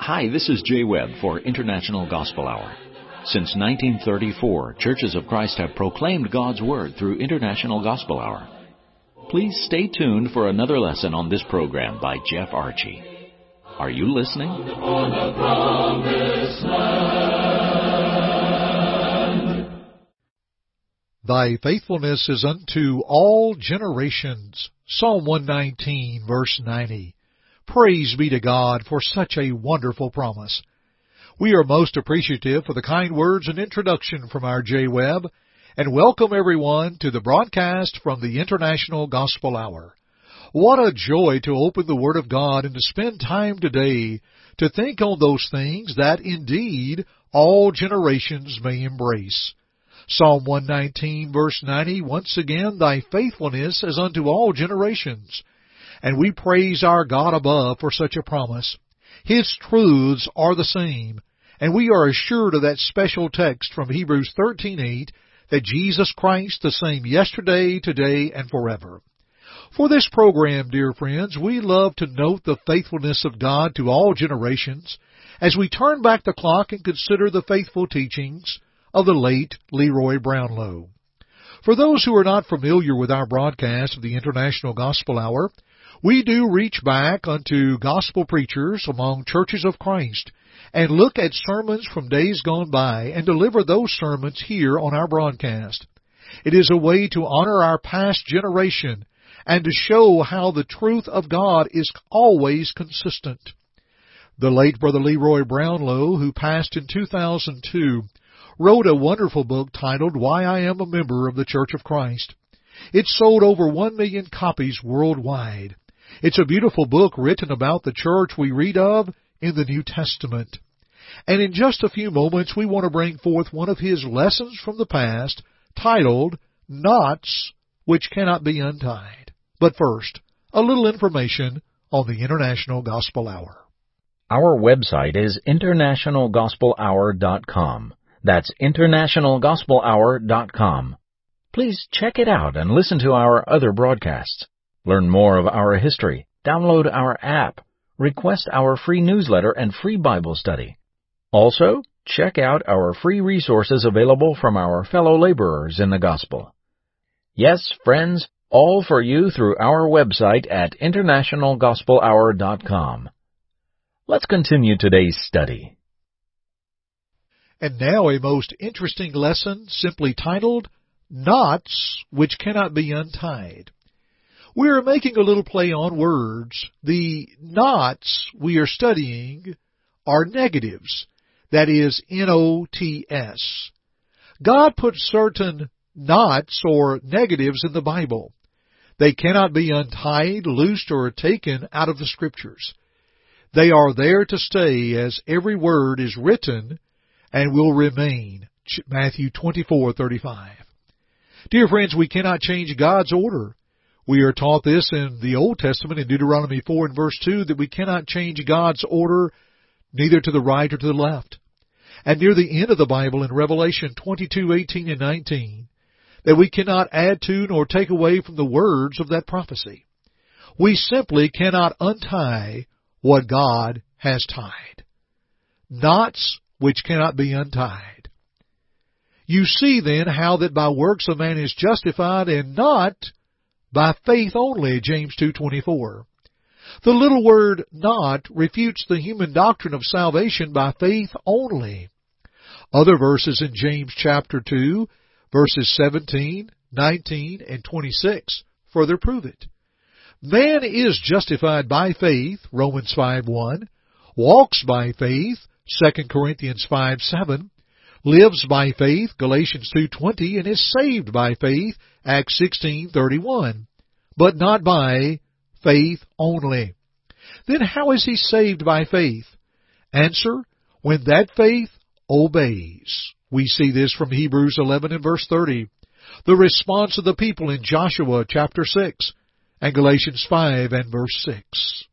Hi, this is Jay Webb for International Gospel Hour. Since 1934, Churches of Christ have proclaimed God's Word through International Gospel Hour. Please stay tuned for another lesson on this program by Jeff Archie. Are you listening? Thy faithfulness is unto all generations. Psalm 119, verse 90. Praise be to God for such a wonderful promise. We are most appreciative for the kind words and introduction from our Jay Webb, and welcome everyone to the broadcast from the International Gospel Hour. What a joy to open the Word of God and to spend time today to think on those things that indeed all generations may embrace. Psalm 119 verse 90, once again, Thy faithfulness is unto all generations. And we praise our God above for such a promise. His truths are the same, and we are assured of that special text from Hebrews 13:8 that Jesus Christ the same yesterday, today, and forever. For this program, dear friends, we love to note the faithfulness of God to all generations as we turn back the clock and consider the faithful teachings of the late Leroy Brownlow. For those who are not familiar with our broadcast of the International Gospel Hour, we do reach back unto gospel preachers among churches of Christ and look at sermons from days gone by and deliver those sermons here on our broadcast. It is a way to honor our past generation and to show how the truth of God is always consistent. The late Brother Leroy Brownlow, who passed in 2002, wrote a wonderful book titled Why I Am a Member of the Church of Christ. It sold over one million copies worldwide. It's a beautiful book written about the church we read of in the New Testament. And in just a few moments, we want to bring forth one of his lessons from the past titled Knots Which Cannot Be Untied. But first, a little information on the International Gospel Hour. Our website is internationalgospelhour.com. That's internationalgospelhour.com. Please check it out and listen to our other broadcasts. Learn more of our history, download our app, request our free newsletter and free Bible study. Also, check out our free resources available from our fellow laborers in the gospel. Yes, friends, all for you through our website at internationalgospelhour.com. Let's continue today's study. And now a most interesting lesson simply titled Knots Which Cannot Be Untied. We are making a little play on words. The knots we are studying are negatives. That is N-O-T-S. God put certain knots or negatives in the Bible. They cannot be untied, loosed, or taken out of the Scriptures. They are there to stay as every word is written and will remain. Matthew 24:35. Dear friends, we cannot change God's order. We are taught this in the Old Testament in Deuteronomy 4 and verse 2 that we cannot change God's order neither to the right or to the left. And near the end of the Bible in Revelation 22:18 and 19 that we cannot add to nor take away from the words of that prophecy. We simply cannot untie what God has tied. Knots which cannot be untied. You see then how that by works a man is justified and not by faith only, James 2.24. The little word not refutes the human doctrine of salvation by faith only. Other verses in James chapter 2, verses 17, 19, and 26 further prove it. Man is justified by faith, Romans 5.1, walks by faith, 2 Corinthians 5.7, lives by faith, Galatians 2.20, and is saved by faith, Acts 16.31, but not by faith only. Then how is he saved by faith? Answer, when that faith obeys. We see this from Hebrews 11 and verse 30. The response of the people in Joshua chapter 6 and Galatians 5 and verse 6.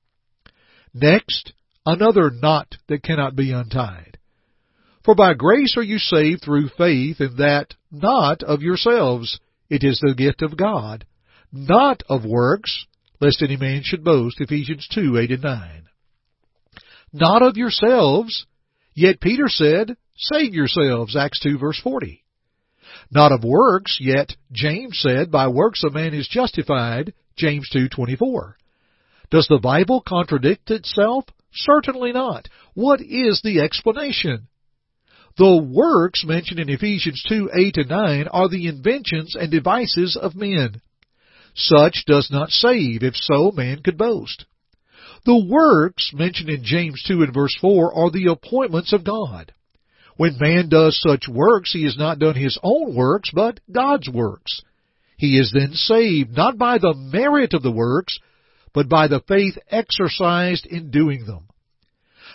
Next, another knot that cannot be untied. For by grace are you saved through faith, and that not of yourselves. it is the gift of God, not of works, lest any man should boast. Ephesians 2, 8 and 9. Not of yourselves, yet Peter said, save yourselves, Acts 2 verse 40. Not of works, yet James said, by works a man is justified, James 2:24. Does the Bible contradict itself? Certainly not. What is the explanation? The works mentioned in Ephesians 2, 8 and 9 are the inventions and devices of men. Such does not save, if so man could boast. The works mentioned in James 2 and verse 4 are the appointments of God. When man does such works, he has not done his own works, but God's works. He is then saved, not by the merit of the works, but by the faith exercised in doing them.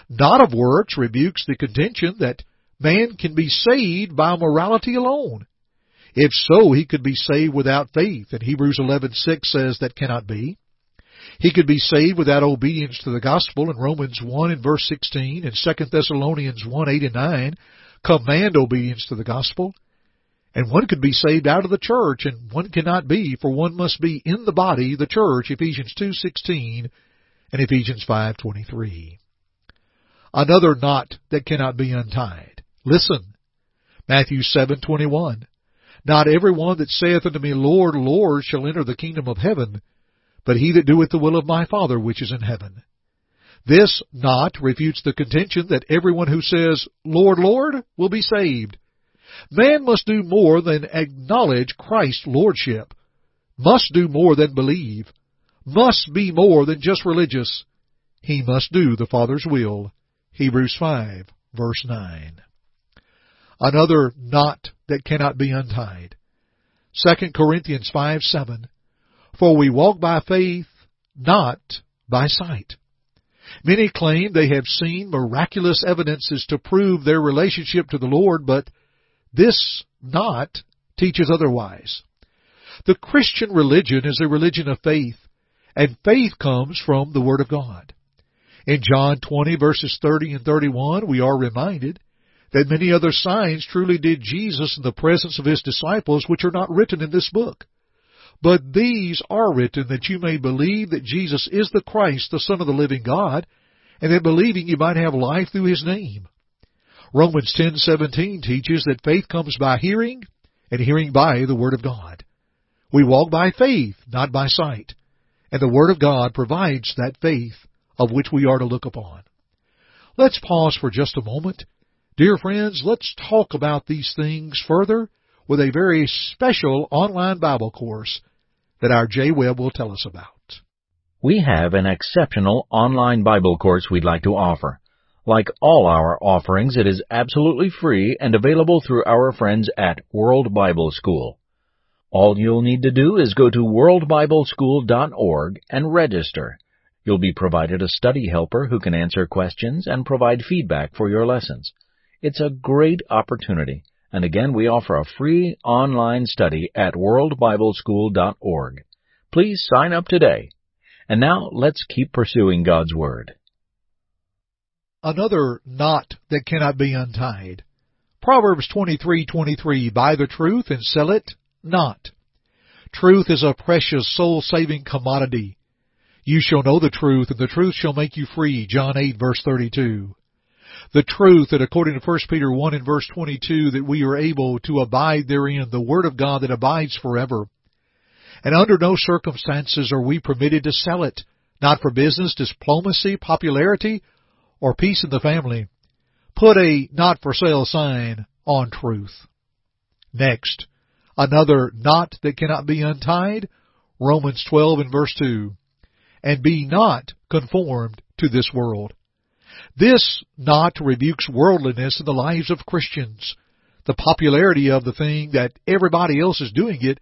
Not of works rebukes the contention that man can be saved by morality alone. If so, he could be saved without faith, and Hebrews 11:6 says that cannot be. He could be saved without obedience to the gospel in Romans 1 and verse 16 and 2 Thessalonians 1, 8 and 9 command obedience to the gospel. And one could be saved out of the church and one cannot be for one must be in the body, the church, Ephesians 2:16 and Ephesians 5:23. Another knot that cannot be untied. Listen. Matthew 7:21. Not every one that saith unto me, Lord, Lord, shall enter the kingdom of heaven, but he that doeth the will of my Father which is in heaven. This knot refutes the contention that everyone who says, Lord, Lord, will be saved. Man must do more than acknowledge Christ's lordship, must do more than believe, must be more than just religious. He must do the Father's will. Hebrews 5, verse 9. Another knot that cannot be untied. 2 Corinthians 5, 7. For we walk by faith, not by sight. Many claim they have seen miraculous evidences to prove their relationship to the Lord, but this not teaches otherwise. The Christian religion is a religion of faith, and faith comes from the Word of God. In John 20 verses 30 and 31, we are reminded that many other signs truly did Jesus in the presence of his disciples which are not written in this book. But these are written that you may believe that Jesus is the Christ, the Son of the living God, and that believing you might have life through his name. Romans 10:17 teaches that faith comes by hearing, and hearing by the word of God. We walk by faith, not by sight, and the word of God provides that faith of which we are to look upon. Let's pause for just a moment. Dear friends, let's talk about these things further with a very special online Bible course that our Jay Webb will tell us about. We have an exceptional online Bible course we'd like to offer. Like all our offerings, it is absolutely free and available through our friends at World Bible School. All you'll need to do is go to worldbibleschool.org and register. You'll be provided a study helper who can answer questions and provide feedback for your lessons. It's a great opportunity and again, we offer a free online study at worldbibleschool.org. Please sign up today. And now let's keep pursuing God's Word. Another knot that cannot be untied. Proverbs 23:23 Buy the truth and sell it not. Truth is a precious soul-saving commodity. You shall know the truth, and the truth shall make you free. John 8 verse 32 the truth that according to 1 Peter 1 and verse 22 that we are able to abide therein, the Word of God that abides forever. And under no circumstances are we permitted to sell it, not for business, diplomacy, popularity, or peace in the family. Put a not for sale sign on truth. Next, another knot that cannot be untied, Romans 12 and verse 2. And be not conformed to this world. This knot rebukes worldliness in the lives of Christians. The popularity of the thing that everybody else is doing it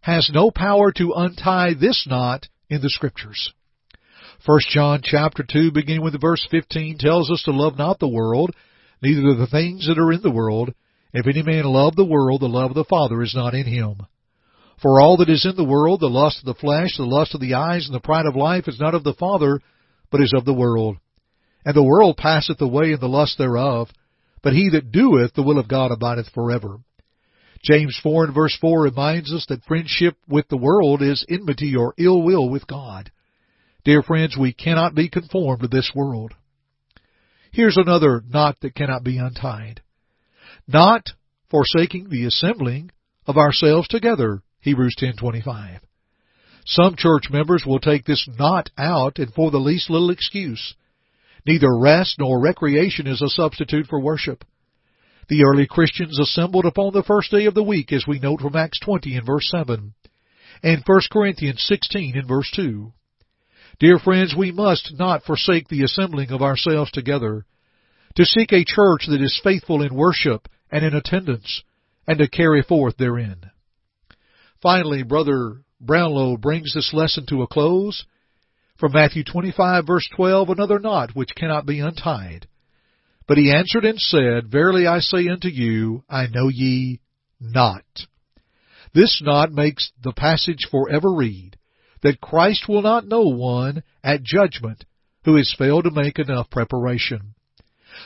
has no power to untie this knot in the scriptures. 1 John chapter 2 beginning with verse 15 tells us to love not the world, neither the things that are in the world. If any man love the world, the love of the Father is not in him. For all that is in the world, the lust of the flesh, the lust of the eyes, and the pride of life is not of the Father, but is of the world. And the world passeth away in the lust thereof, but he that doeth the will of God abideth forever. James 4 and verse 4 reminds us that friendship with the world is enmity or ill will with God. Dear friends, we cannot be conformed to this world. Here's another knot that cannot be untied. Not forsaking the assembling of ourselves together, Hebrews 10:25. Some church members will take this knot out and for the least little excuse. Neither rest nor recreation is a substitute for worship. The early Christians assembled upon the first day of the week, as we note from Acts 20 and verse 7, and 1 Corinthians 16 and verse 2. Dear friends, we must not forsake the assembling of ourselves together, to seek a church that is faithful in worship and in attendance, and to carry forth therein. Finally, Brother Brownlow brings this lesson to a close. From Matthew 25 verse 12, another knot which cannot be untied. But he answered and said, Verily I say unto you, I know ye not. This knot makes the passage forever read, that Christ will not know one at judgment who has failed to make enough preparation.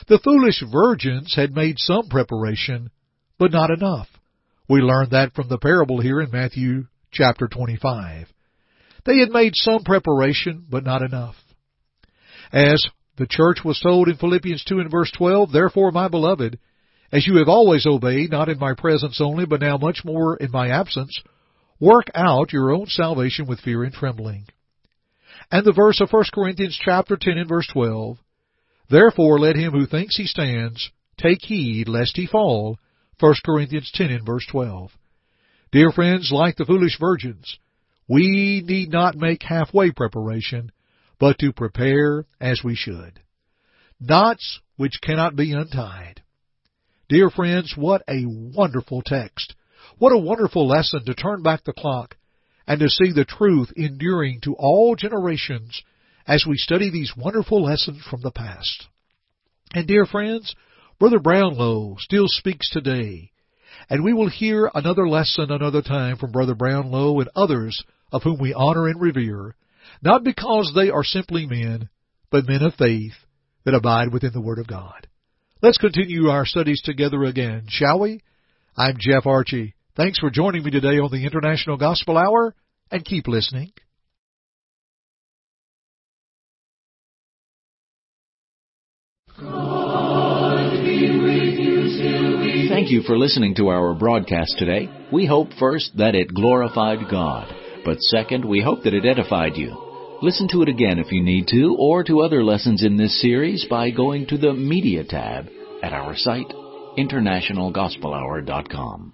The foolish virgins had made some preparation, but not enough. We learn that from the parable here in Matthew chapter 25. They had made some preparation, but not enough. As the church was told in Philippians 2 and verse 12, Therefore, my beloved, as you have always obeyed, not in my presence only, but now much more in my absence, work out your own salvation with fear and trembling. And the verse of 1 Corinthians chapter 10 and verse 12, Therefore let him who thinks he stands take heed lest he fall, 1 Corinthians 10 and verse 12. Dear friends, like the foolish virgins, we need not make halfway preparation, but to prepare as we should. Knots which cannot be untied. Dear friends, what a wonderful text. What a wonderful lesson to turn back the clock and to see the truth enduring to all generations as we study these wonderful lessons from the past. And dear friends, Brother Brownlow still speaks today, and we will hear another lesson another time from Brother Brownlow and others of whom we honor and revere not because they are simply men, but men of faith that abide within the Word of God. Let's continue our studies together again, shall we? I'm Jeff Archie. Thanks for joining me today on the International Gospel Hour, and keep listening. Thank you for listening to our broadcast today. We hope first that it glorified God, but second, we hope that it edified you. Listen to it again if you need to, or to other lessons in this series by going to the Media tab at our site, internationalgospelhour.com.